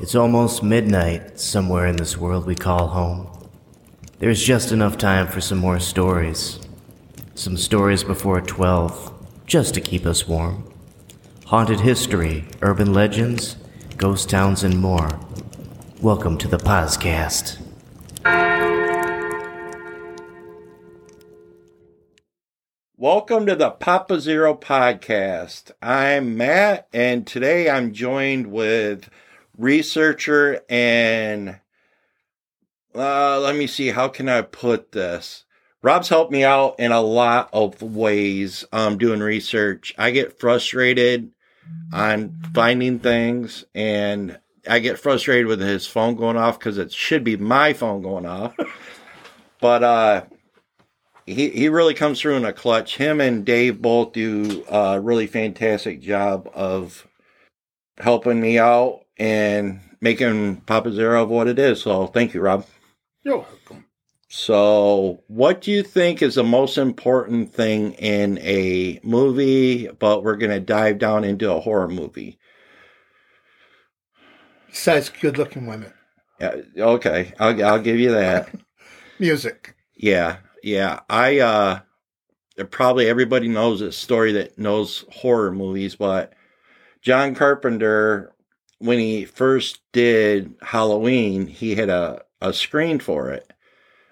It's almost midnight somewhere in this world we call home. There's just enough time for some more stories. Some stories before 12, just to keep us warm. Haunted history, urban legends, ghost towns, and more. Welcome to the podcast. Welcome to the Papa Zero podcast. I'm Matt, and today I'm joined with researcher and uh, let me see how can I put this. Rob's helped me out in a lot of ways um, doing research. I get frustrated on finding things, and I get frustrated with his phone going off because it should be my phone going off. but uh, he he really comes through in a clutch. Him and Dave both do a really fantastic job of helping me out and making Papa Zero of what it is. So thank you, Rob. You're welcome. So, what do you think is the most important thing in a movie? But we're going to dive down into a horror movie. Besides good looking women. Yeah, okay, I'll I'll give you that. Music. Yeah, yeah. I uh probably everybody knows this story that knows horror movies, but John Carpenter when he first did Halloween, he had a, a screen for it.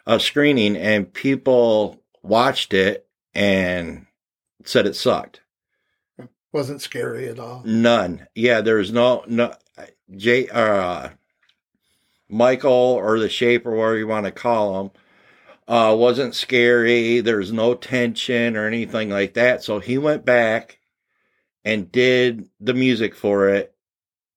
A screening and people watched it and said it sucked. Wasn't scary at all. None. Yeah, there's no no J uh Michael or the shape or whatever you want to call him uh, wasn't scary. There's no tension or anything like that. So he went back and did the music for it,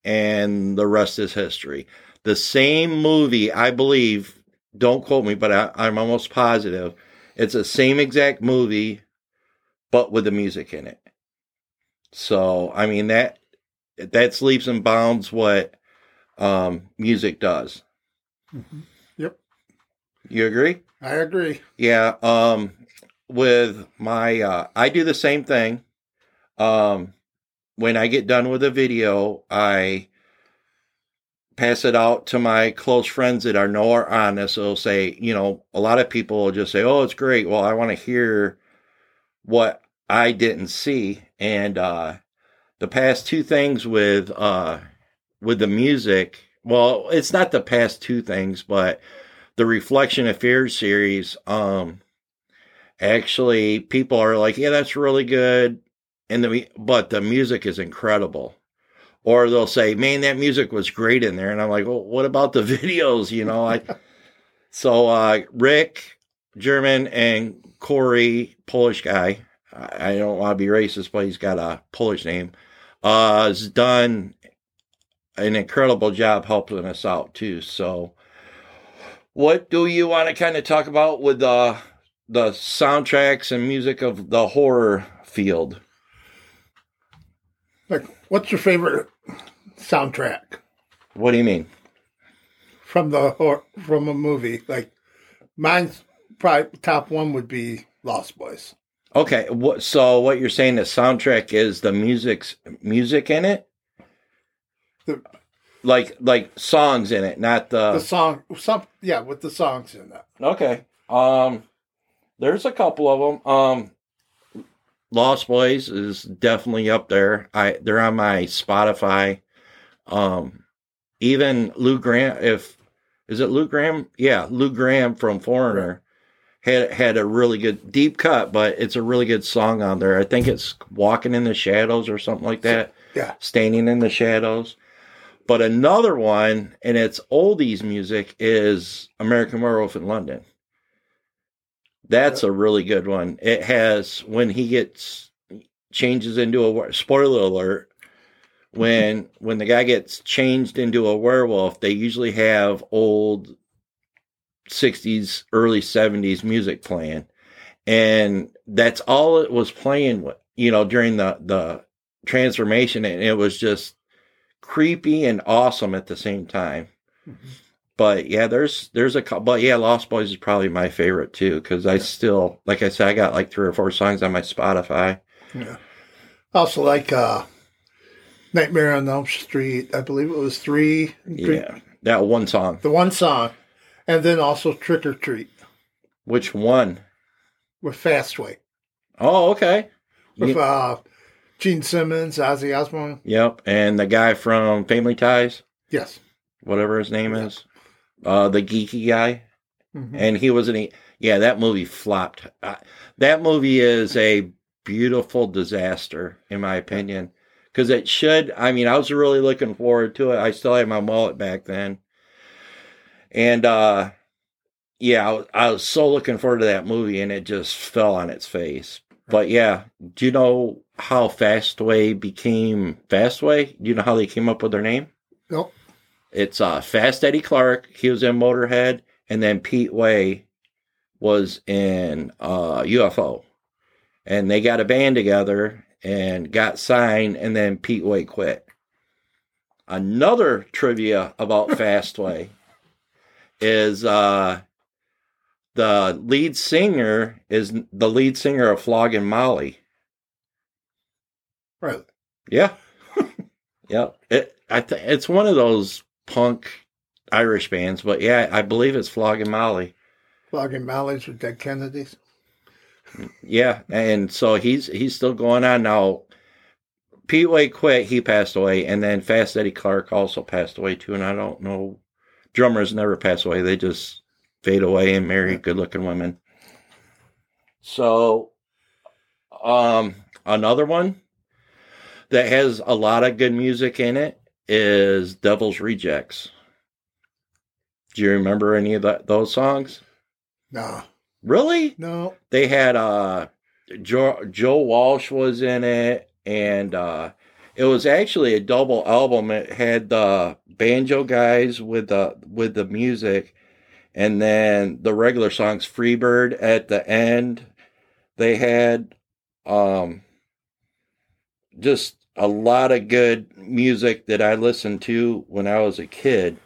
and the rest is history. The same movie, I believe, don't quote me, but I, I'm almost positive. It's the same exact movie, but with the music in it. So, I mean, that that's leaps and bounds what um, music does. Mm-hmm. Yep. You agree? I agree. Yeah. Um, with my, uh, I do the same thing. Um, when I get done with a video, I pass it out to my close friends that are know are honest. They'll say, you know, a lot of people will just say, "Oh, it's great." Well, I want to hear what I didn't see, and uh, the past two things with uh, with the music. Well, it's not the past two things, but the Reflection of Fear series, um, actually people are like, yeah, that's really good, and the but the music is incredible. Or they'll say, man, that music was great in there, and I'm like, well, what about the videos? You know, I. so uh, Rick, German, and Corey, Polish guy. I don't want to be racist, but he's got a Polish name. Uh, has done an incredible job helping us out too. So what do you want to kind of talk about with the the soundtracks and music of the horror field? Like, what's your favorite soundtrack What do you mean? from the hor- from a movie? Like, mine's probably top one would be Lost Boys. Okay, what so what you're saying the soundtrack is the music's music in it? The Like like songs in it, not the the song, some yeah, with the songs in that. Okay. Um there's a couple of them. Um Lost Boys is definitely up there. I they're on my Spotify. Um even Lou Gramm if is it Lou Gramm? Yeah, Lou Gramm from Foreigner had had a really good deep cut, but it's a really good song on there. I think it's Walking in the Shadows or something like that. Yeah, Standing in the Shadows. But another one, and it's oldies music, is American Werewolf in London. That's a really good one. It has when he gets changes into a spoiler alert. Mm-hmm. When when the guy gets changed into a werewolf, they usually have old '60s, early '70s music playing, and that's all it was playing. with You know, during the the transformation, and it was just creepy and awesome at the same time. Mm-hmm. But yeah, there's there's a couple. But yeah, Lost Boys is probably my favorite too because I still, like I said, I got like three or four songs on my Spotify. yeah. Also, like uh, Nightmare on Elm Street. I believe it was three. three- Yeah, that one song. The one song, and then also Trick or Treat Which one? with Fastway Oh, okay. with Ye- uh, Gene Simmons, Ozzy Osbourne. Yep, and the guy from Family Ties, Yes. whatever his name is, uh, the geeky guy, Mhm. and he was in. a- Yeah, that movie flopped. Uh, that movie is a beautiful disaster, in my opinion, because it should. I mean, I was really looking forward to it. I still had my mullet back then, and uh, yeah, I was, I was so looking forward to that movie, and it just fell on its face. But yeah, do you know how Fastway became Fastway? Do you know how they came up with their name? Nope. It's uh, Fast Eddie Clarke. He was in Motorhead, and then Pete Way was in uh, UFO, and they got a band together and got signed, and then Pete Way quit. Another trivia about Fastway is uh, the lead singer is the lead singer of Flogging Molly. Right. Yeah, yeah. It I th- it's one of those punk Irish bands, but yeah, I believe it's Flogging Molly. Flogging Molly's with Dead Kennedys. Yeah, and so he's he's still going on now. Pete Way quit; he passed away, and then Fast Eddie Clarke also passed away too. And I don't know, drummers never pass away; they just fade away and marry good-looking women. So, um, another one that has a lot of good music in it is Devil's Rejects. Do you remember any of that, those songs? No. Really? No. they had uh Joe, Joe Walsh was in it and uh it was actually a double album it had the banjo guys with the with the music and then the regular songs freebird at the end they had um just a lot of good music that I listened to when I was a kid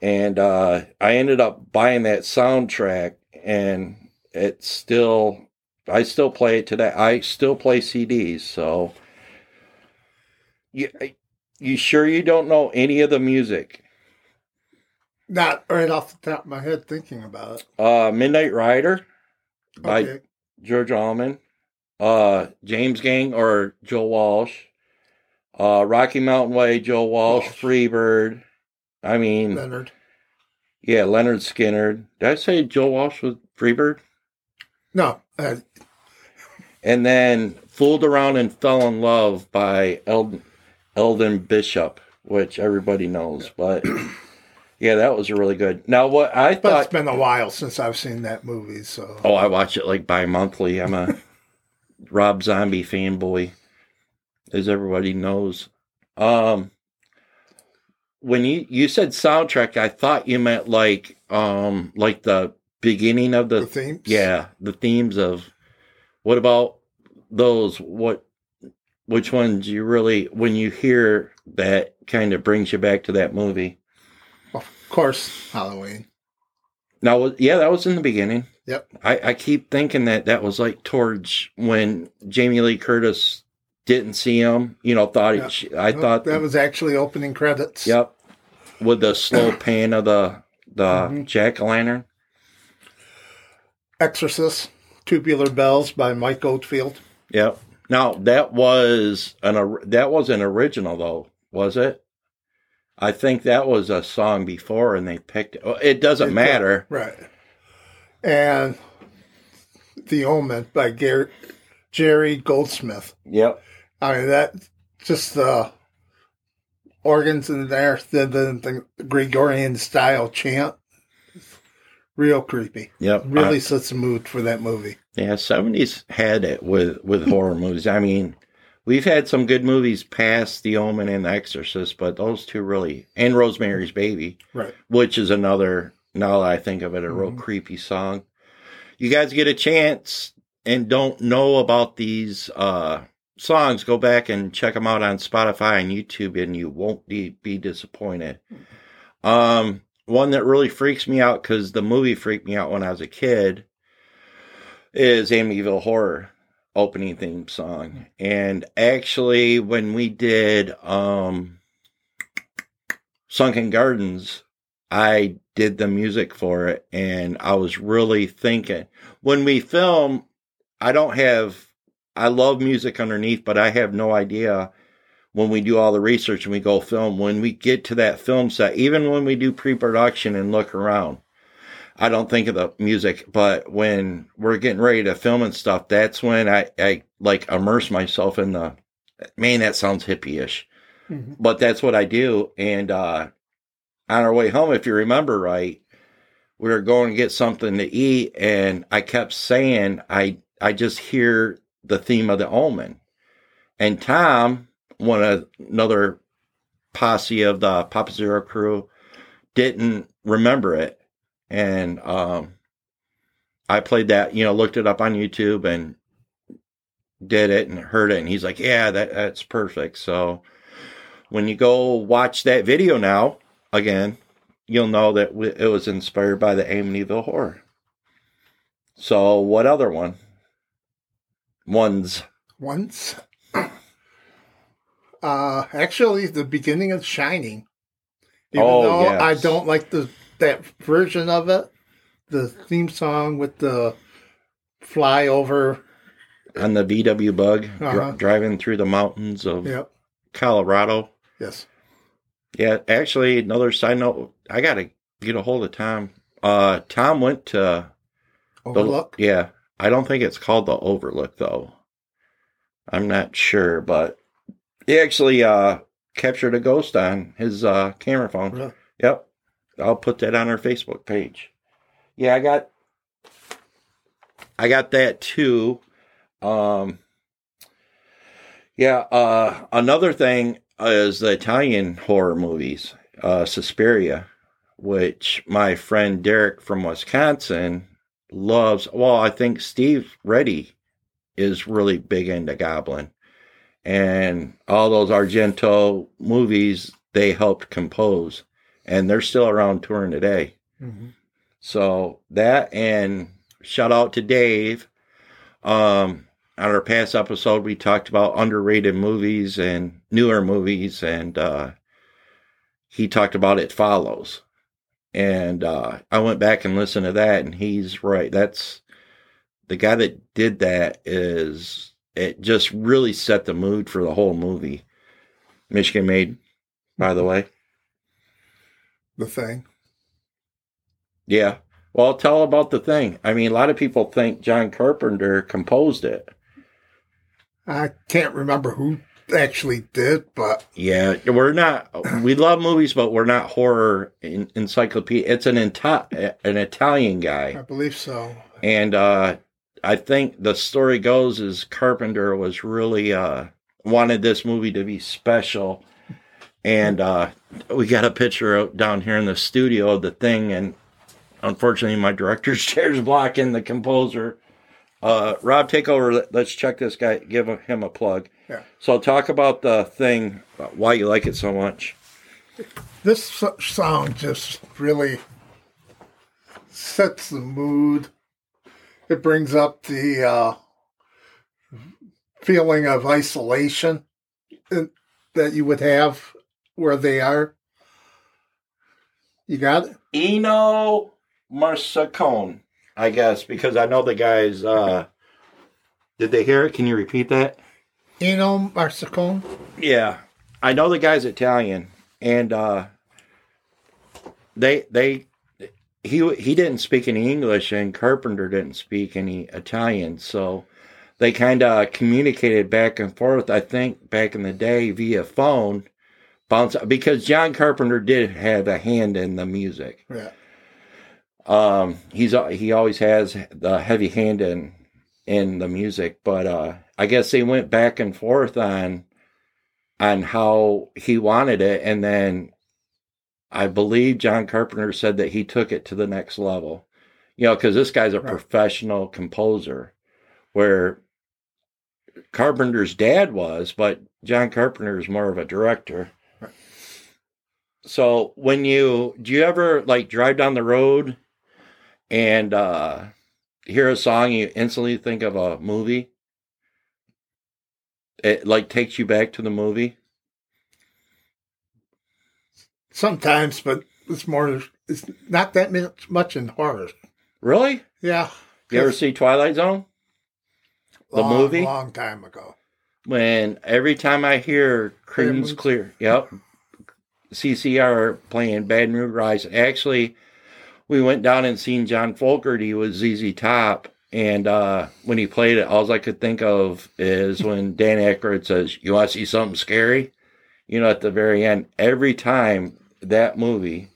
and uh, I ended up buying that soundtrack, and it's still I still play it today. I still play CDs, so you you sure you don't know any of the music? Not right off the top of my head thinking about it. Uh, Midnight Rider by Okay. George Allman, uh, James Gang or Joe Walsh, uh, Rocky Mountain Way, Joe Walsh, Walsh. Freebird. I mean, Lynyrd. yeah, Lynyrd Skynyrd. Did I say Joe Walsh was Freebird? No. Uh, And then Fooled Around and Fell in Love by Eldon, Elvin Bishop, which everybody knows. But yeah, that was really good. Now, what I but it's thought. been a while since I've seen that movie, so. Oh, I watch it like bi monthly. I'm a Rob Zombie fanboy, as everybody knows. Um, when you, you said soundtrack, I thought you meant like um like the beginning of the the themes? Yeah, the themes of what about those? What which ones you really when you hear that kind of brings you back to that movie? Of course, Halloween. Now, yeah, that was in the beginning. Yep. I, I keep thinking that that was like towards when Jamie Lee Curtis didn't see him. You know, thought Yeah. he, I thought that was actually opening credits. Yep. With the slow pan of the the Mhm. jack o' lantern. Exorcist, Tubular Bells by Mike Oldfield. Yep. Now that was an that was an original though, was it? I think that was a song before, and they picked it. It doesn't It- matter. Right. And The Omen by Gary, Jerry Goldsmith. Yep. I mean, that just the organs in there, then the, the Gregorian style chant. Real creepy. Yep. Really Uh, sets the mood for that movie. yeah. Seventies had it with with horror movies. I mean, we've had some good movies past The Omen and The Exorcist, but those two really and Rosemary's Baby. Right. which is another now that I think of it, a real Mhm. creepy song. You guys get a chance and don't know about these uh, songs, go back and check them out on Spotify and YouTube, and you won't be, be disappointed. Um, one that really freaks me out because the movie freaked me out when I was a kid is Amityville Horror. opening theme song. And actually, when we did um, Sunken Gardens, I did the music for it, and I was really thinking when we film, I don't have, I love music underneath, but I have no idea when we do all the research and we go film, when we get to that film set, even when we do pre production and look around, I don't think of the music, but when we're getting ready to film and stuff, that's when I, I like immerse myself in the, man, that sounds hippie ish, Mhm. but that's what I do. And, uh, on our way home, if you remember right, we were going to get something to eat and I kept saying, I, I just hear the theme of the omen. And Tom, one of another posse of the Papa Zero crew, didn't remember it. And um, I played that, you know, looked it up on YouTube and did it and heard it. And he's like, yeah, that, that's perfect. So when you go watch that video now, again, you'll know that it was inspired by the Amityville horror. So what other one? Ones. Once. Uh, actually, the beginning of Shining. Even Oh, though yes. I don't like the that version of it, the theme song with the flyover. on the VW bug Uh-huh. driving through the mountains of Yep. Colorado. Yes. Yeah, actually, another side note, I got to get a hold of Tom. Uh, Tom went to the, Overlook. yeah, I don't think it's called the Overlook though. I'm not sure, but he actually uh captured a ghost on his uh camera phone. Really? Yep. I'll put that on our Facebook page. Yeah, I got I got that too. Um Yeah, uh another thing is the Italian horror movies, uh Suspiria, which my friend Derek from Wisconsin loves. Well, I think Steve Reddy is really big into Goblin. And all those Argento movies they helped compose and they're still around touring today. Mhm. So that and shout out to Dave. Um, on our past episode, we talked about underrated movies and newer movies, and uh, he talked about It Follows. And uh, I went back and listened to that, and he's right. That's the guy that did that. Is it just really set the mood for the whole movie? Michigan made, by the way. The thing. Yeah. Well, tell about the thing. I mean, a lot of people think John Carpenter composed it. I can't remember who actually did, but Yeah, we're not. We love movies, but we're not horror en- encyclopedia. It's an Ita- an Italian guy, I believe so. and uh, I think the story goes is Carpenter was really uh, wanted this movie to be special, and uh, we got a picture out down here in the studio of the thing, and unfortunately, my director's chair is blocking the composer. Uh, Rob, take over. Let's check this guy. Give him a plug. Yeah. So, talk about the thing. Why you like it so much? This s- song just really sets the mood. It brings up the uh, feeling of isolation in- that you would have where they are. You got it? Eno Marsacone, I guess, because I know the guys. Uh, did they hear it? Can you repeat that? Eno Marsicone? Yeah, I know the guy's Italian, and uh, they they he he didn't speak any English, and Carpenter didn't speak any Italian, so they kind of communicated back and forth. I think back in the day via phone, bounce because John Carpenter did have a hand in the music. Yeah. Um, he's he always has the heavy hand in in the music, but uh, I guess they went back and forth on on how he wanted it, and then I believe John Carpenter said that he took it to the next level. You know, because this guy's a Right. professional composer, where Carpenter's dad was, but John Carpenter is more of a director. Right. So when you do you ever like drive down the road and uh hear a song you instantly think of a movie? It like takes you back to the movie? Sometimes, but it's more. It's not that much much in horror. Really? Yeah. You ever see Twilight Zone? The long, movie? Long time ago. When every time I hear Creedence Creedence. Clear, yep, CCR playing Bad Moon Rise. Actually, we went down and seen John Fogerty with ZZ Top, and uh, when he played it, all I could think of is when Dan Aykroyd says, "You want to see something scary?" You know, at the very end, every time that movie,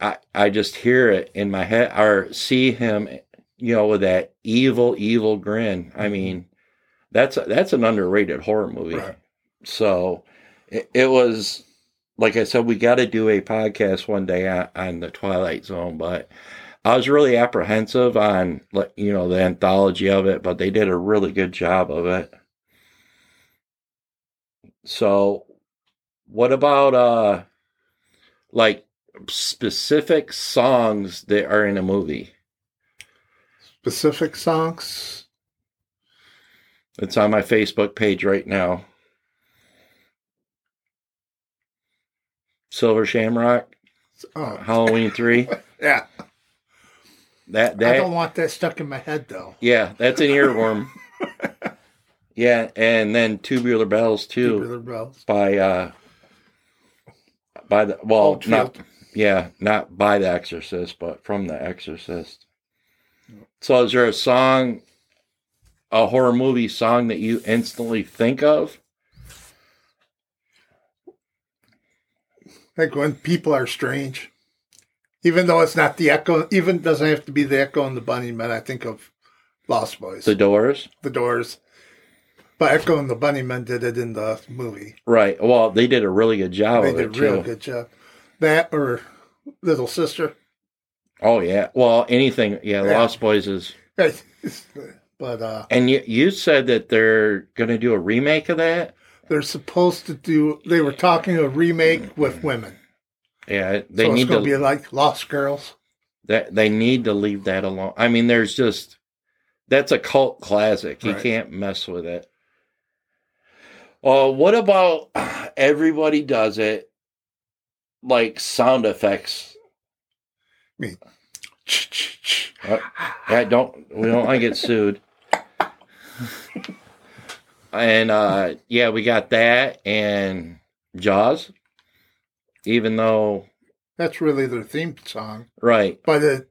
I I just hear it in my head or see him, you know, with that evil, evil grin. I mean, that's that's an underrated horror movie. Right. So it, it was like I said, we got to do a podcast one day on, on the Twilight Zone, but I was really apprehensive on you know the anthology of it, but they did a really good job of it. So, what about uh, like specific songs that are in a movie? Specific songs. It's on my Facebook page right now. Silver Shamrock, Oh, Halloween three. yeah. That I don't want that stuck in my head though. yeah, that's an earworm. yeah, and then Tubular Bells too Tubular bells. by uh by the well Oldfield. not yeah not by the Exorcist but from the Exorcist. So is there a song, a horror movie song that you instantly think of? Like when people are strange. Even though it's not the echo, even doesn't have to be the echo and the bunny bunnymen. I think of Lost Boys, The Doors, the, Doors. But Echo and the Bunny Bunnymen did it in the movie. Right. Well, they did a really good job they did a real too. good job. That or Little Sister. Oh yeah. Well, anything. Yeah, Yeah. Lost Boys is. but uh, And you you said that they're going to do a remake of that. they're supposed to do. They were talking a remake with women. Yeah, they so need to be like Lost Girls. that they need to leave that alone. I mean, there's just that's a cult classic. You Right. can't mess with it. Uh, what about everybody does it like sound effects? Me. Yeah, don't we don't want to get sued. And uh yeah, we got that and Jaws. Even though That's really their theme song. right, But it,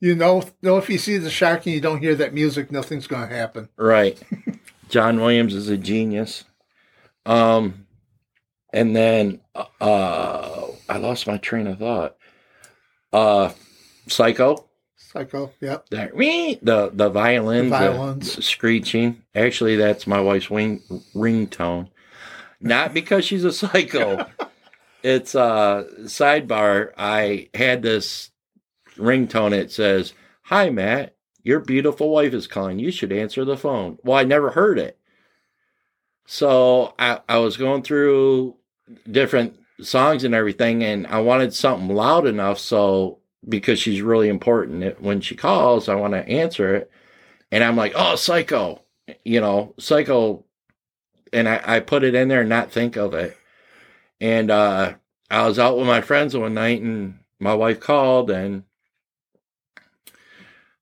you know, know if you see the shark and you don't hear that music, nothing's going to happen. right. John Williams is a genius. Um and then uh I lost my train of thought. Uh Psycho. Psycho. Yep. That the the violins, The the violins. screeching. Actually, that's my wife's wing, ringtone. Not because she's a psycho. it's uh sidebar. I had this ringtone. It says, "Hi, Matt. Your beautiful wife is calling. You should answer the phone." Well, I never heard it, so I I was going through different songs and everything, and I wanted something loud enough so because she's really important. When she calls, I want to answer it. And I'm like, oh, psycho, you know, psycho. And I, I put it in there and not think of it. And uh, I was out with my friends one night and my wife called and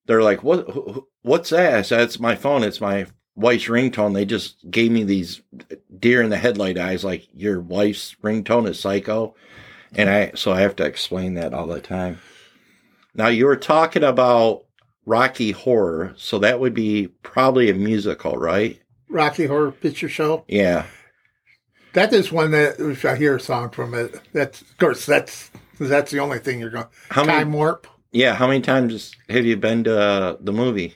they're like, what, wh- wh- what's that? I said, it's my phone. It's my wife's ringtone. They just gave me these deer in the headlight eyes, like your wife's ringtone is psycho. And I, so I have to explain that all the time. Now you were talking about Rocky Horror, so that would be probably a musical, right? Rocky Horror Picture Show. Yeah. That is one that if I hear a song from it, that's of course that's that's the only thing you're going. How Time many? Warp. Yeah. How many times have you been to uh, the movie?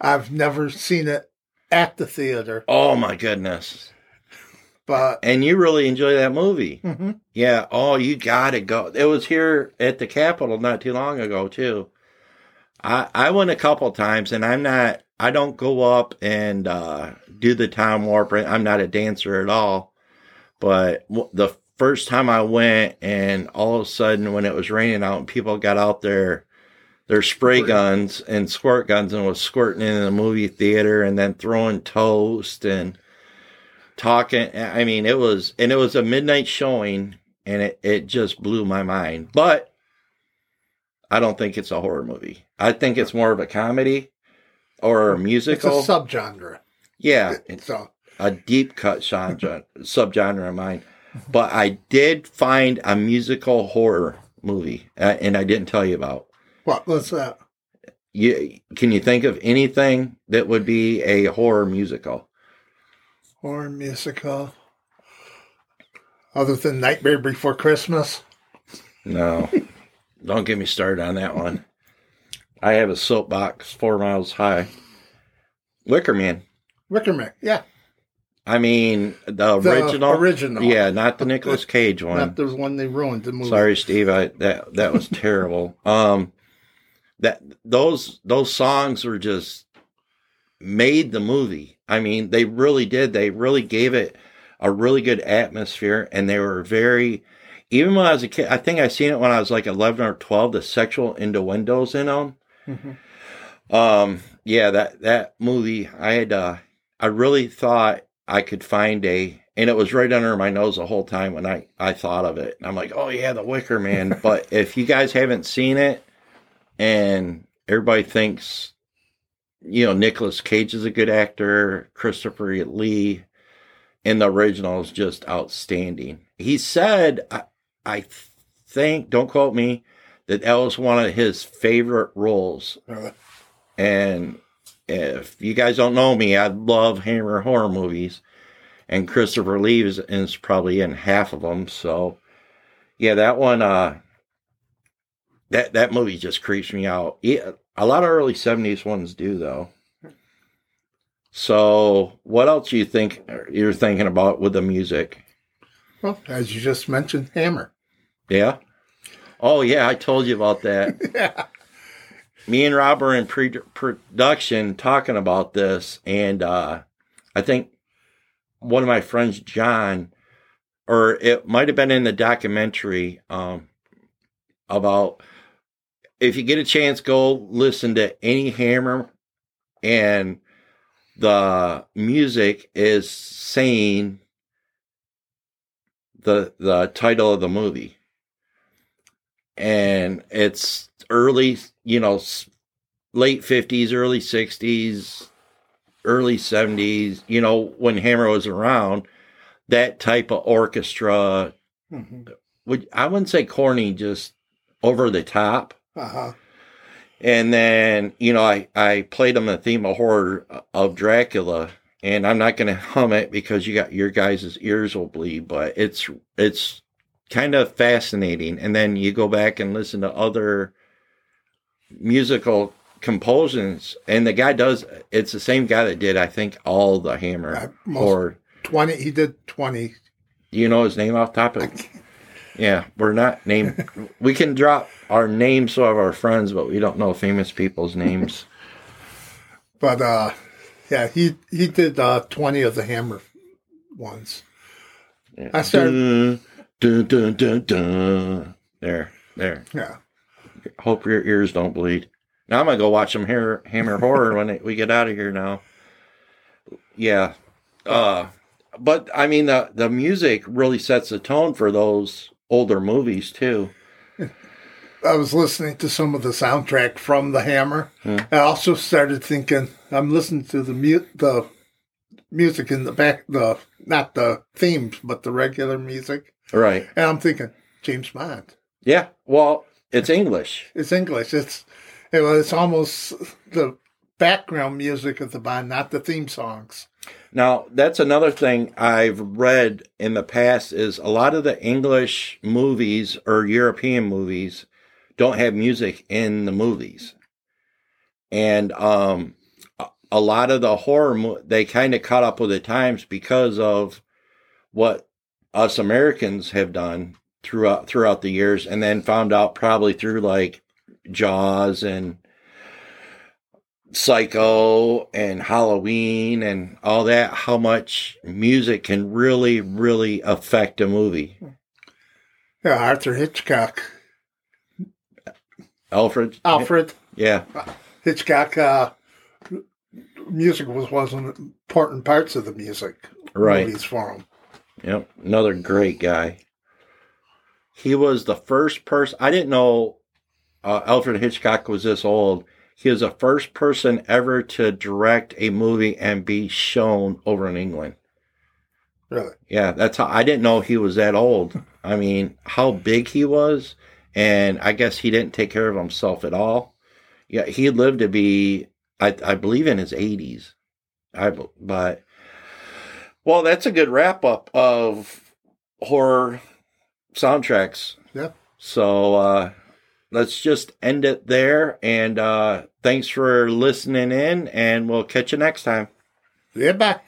I've never seen it at the theater, Oh my goodness! but And you really enjoy that movie? mhm. Yeah. Oh, you gotta go. It was here at the Capitol not too long ago too. I I went a couple times, and I'm not. I don't go up and uh, do the time warp. I'm not a dancer at all. But the first time I went, and all of a sudden, when it was raining out and people got out there their spray guns and squirt guns and was squirting in the movie theater and then throwing toast and talking. I mean, it was, and it was a midnight showing and it, it just blew my mind. But I don't think it's a horror movie. I think it's more of a comedy or a It's a subgenre. yeah, it's So a deep cut genre, subgenre of mine. But I did find a musical horror movie, uh, and I didn't tell you about. what was that? You can you think of anything that would be a horror musical? Horror musical. Other than Nightmare Before Christmas. No, don't get me started on that one. I have a soapbox four miles high. Wicker Man. Wicker Man. Yeah. I mean the, The original. original. Yeah, not the Nicolas Cage one. Not the one they ruined the movie. Sorry, Steve. I that that was terrible. Um, that those those songs were just made the movie. I mean, they really did. They really gave it a really good atmosphere, and they were very. Even when I was a kid, I think I seen it when I was like eleven or twelve. The sexual innuendos in them. Mhm. Um, yeah, that that movie. I had. Uh, I really thought I could find a, and it was right under my nose the whole time when I I thought of it. I'm like, oh yeah, the Wicker Man. but if you guys haven't seen it, and everybody thinks, you know, Nicolas Cage is a good actor, Christopher Lee in the original is just outstanding. He said, I, I think, don't quote me, that that was one of his favorite roles. And if you guys don't know me, I love Hammer horror movies, and Christopher Lee is, is probably in half of them. So, yeah, that one, uh, that that movie just creeps me out. Yeah, a lot of early '70s ones do though. So, what else you think you're thinking about with the music? well, as you just mentioned, Hammer. Yeah. Oh yeah, I told you about that. Yeah. me and Rob were in pre production talking about this, and uh, I think one of my friends, John, or it might have been in the documentary um, about if you get a chance, go listen to any Hammer, and the music is saying the the title of the movie and it's early, you know, late 50s, early 60s, early 70s, you know, when Hammer was around, that type of orchestra, Mhm. would I wouldn't say corny, just over the top. Uh-huh. And then, you know, I, I played them the theme of horror of Dracula, and I'm not going to hum it because you got your guys' ears will bleed, but it's, it's kind of fascinating. And then you go back and listen to other musical compositions, and the guy does, it's the same guy that did, I think, all the Hammer most- or, 20, he did 20. do you know his name off top of Yeah, we're not named. we can drop our names of our friends, but we don't know famous people's names. But, uh, yeah, he, he did uh, 20 of the Hammer ones. Yeah. I started- Dun, dun, dun, dun. There, there. Yeah. Hope your ears don't bleed. Now I'm gonna go watch some hair, Hammer Horror when it, we get out of here. Now, yeah. Uh, but I mean the the music really sets the tone for those older movies too. I was listening to some of the soundtrack from The Hammer. Hmm. I also started thinking, I'm listening to the mu- the music in the back, the not the themes, but the regular music. Right. And I'm thinking, James Bond. Yeah. Well, it's English. It's English. It's it was almost the background music of the Bond, not the theme songs. Now, that's another thing I've read in the past is a lot of the English movies or European movies don't have music in the movies. And um a- a lot of the horror mo- they kind of caught up with the times because of what us Americans have done throughout throughout the years and then found out probably through like Jaws and Psycho and Halloween and all that, how much music can really, really affect a movie. Yeah, Arthur Hitchcock Alfred. Alfred Yeah. Hitchcock. Uh, music was the important parts of the music Right. movies for him. Yep. Another great guy. He was the first person. I didn't know uh, Alfred Hitchcock was this old. He was the first person ever to direct a movie and be shown over in England. Really, Yeah, that's how I didn't know he was that old. I mean, how big he was, and I guess he didn't take care of himself at all. Yeah, he lived to be, I, I believe, in his eighties. I but well, that's a good wrap up of horror soundtracks. Yeah. So uh, let's just end it there, and uh, thanks for listening in, and we'll catch you next time. yeah, bye.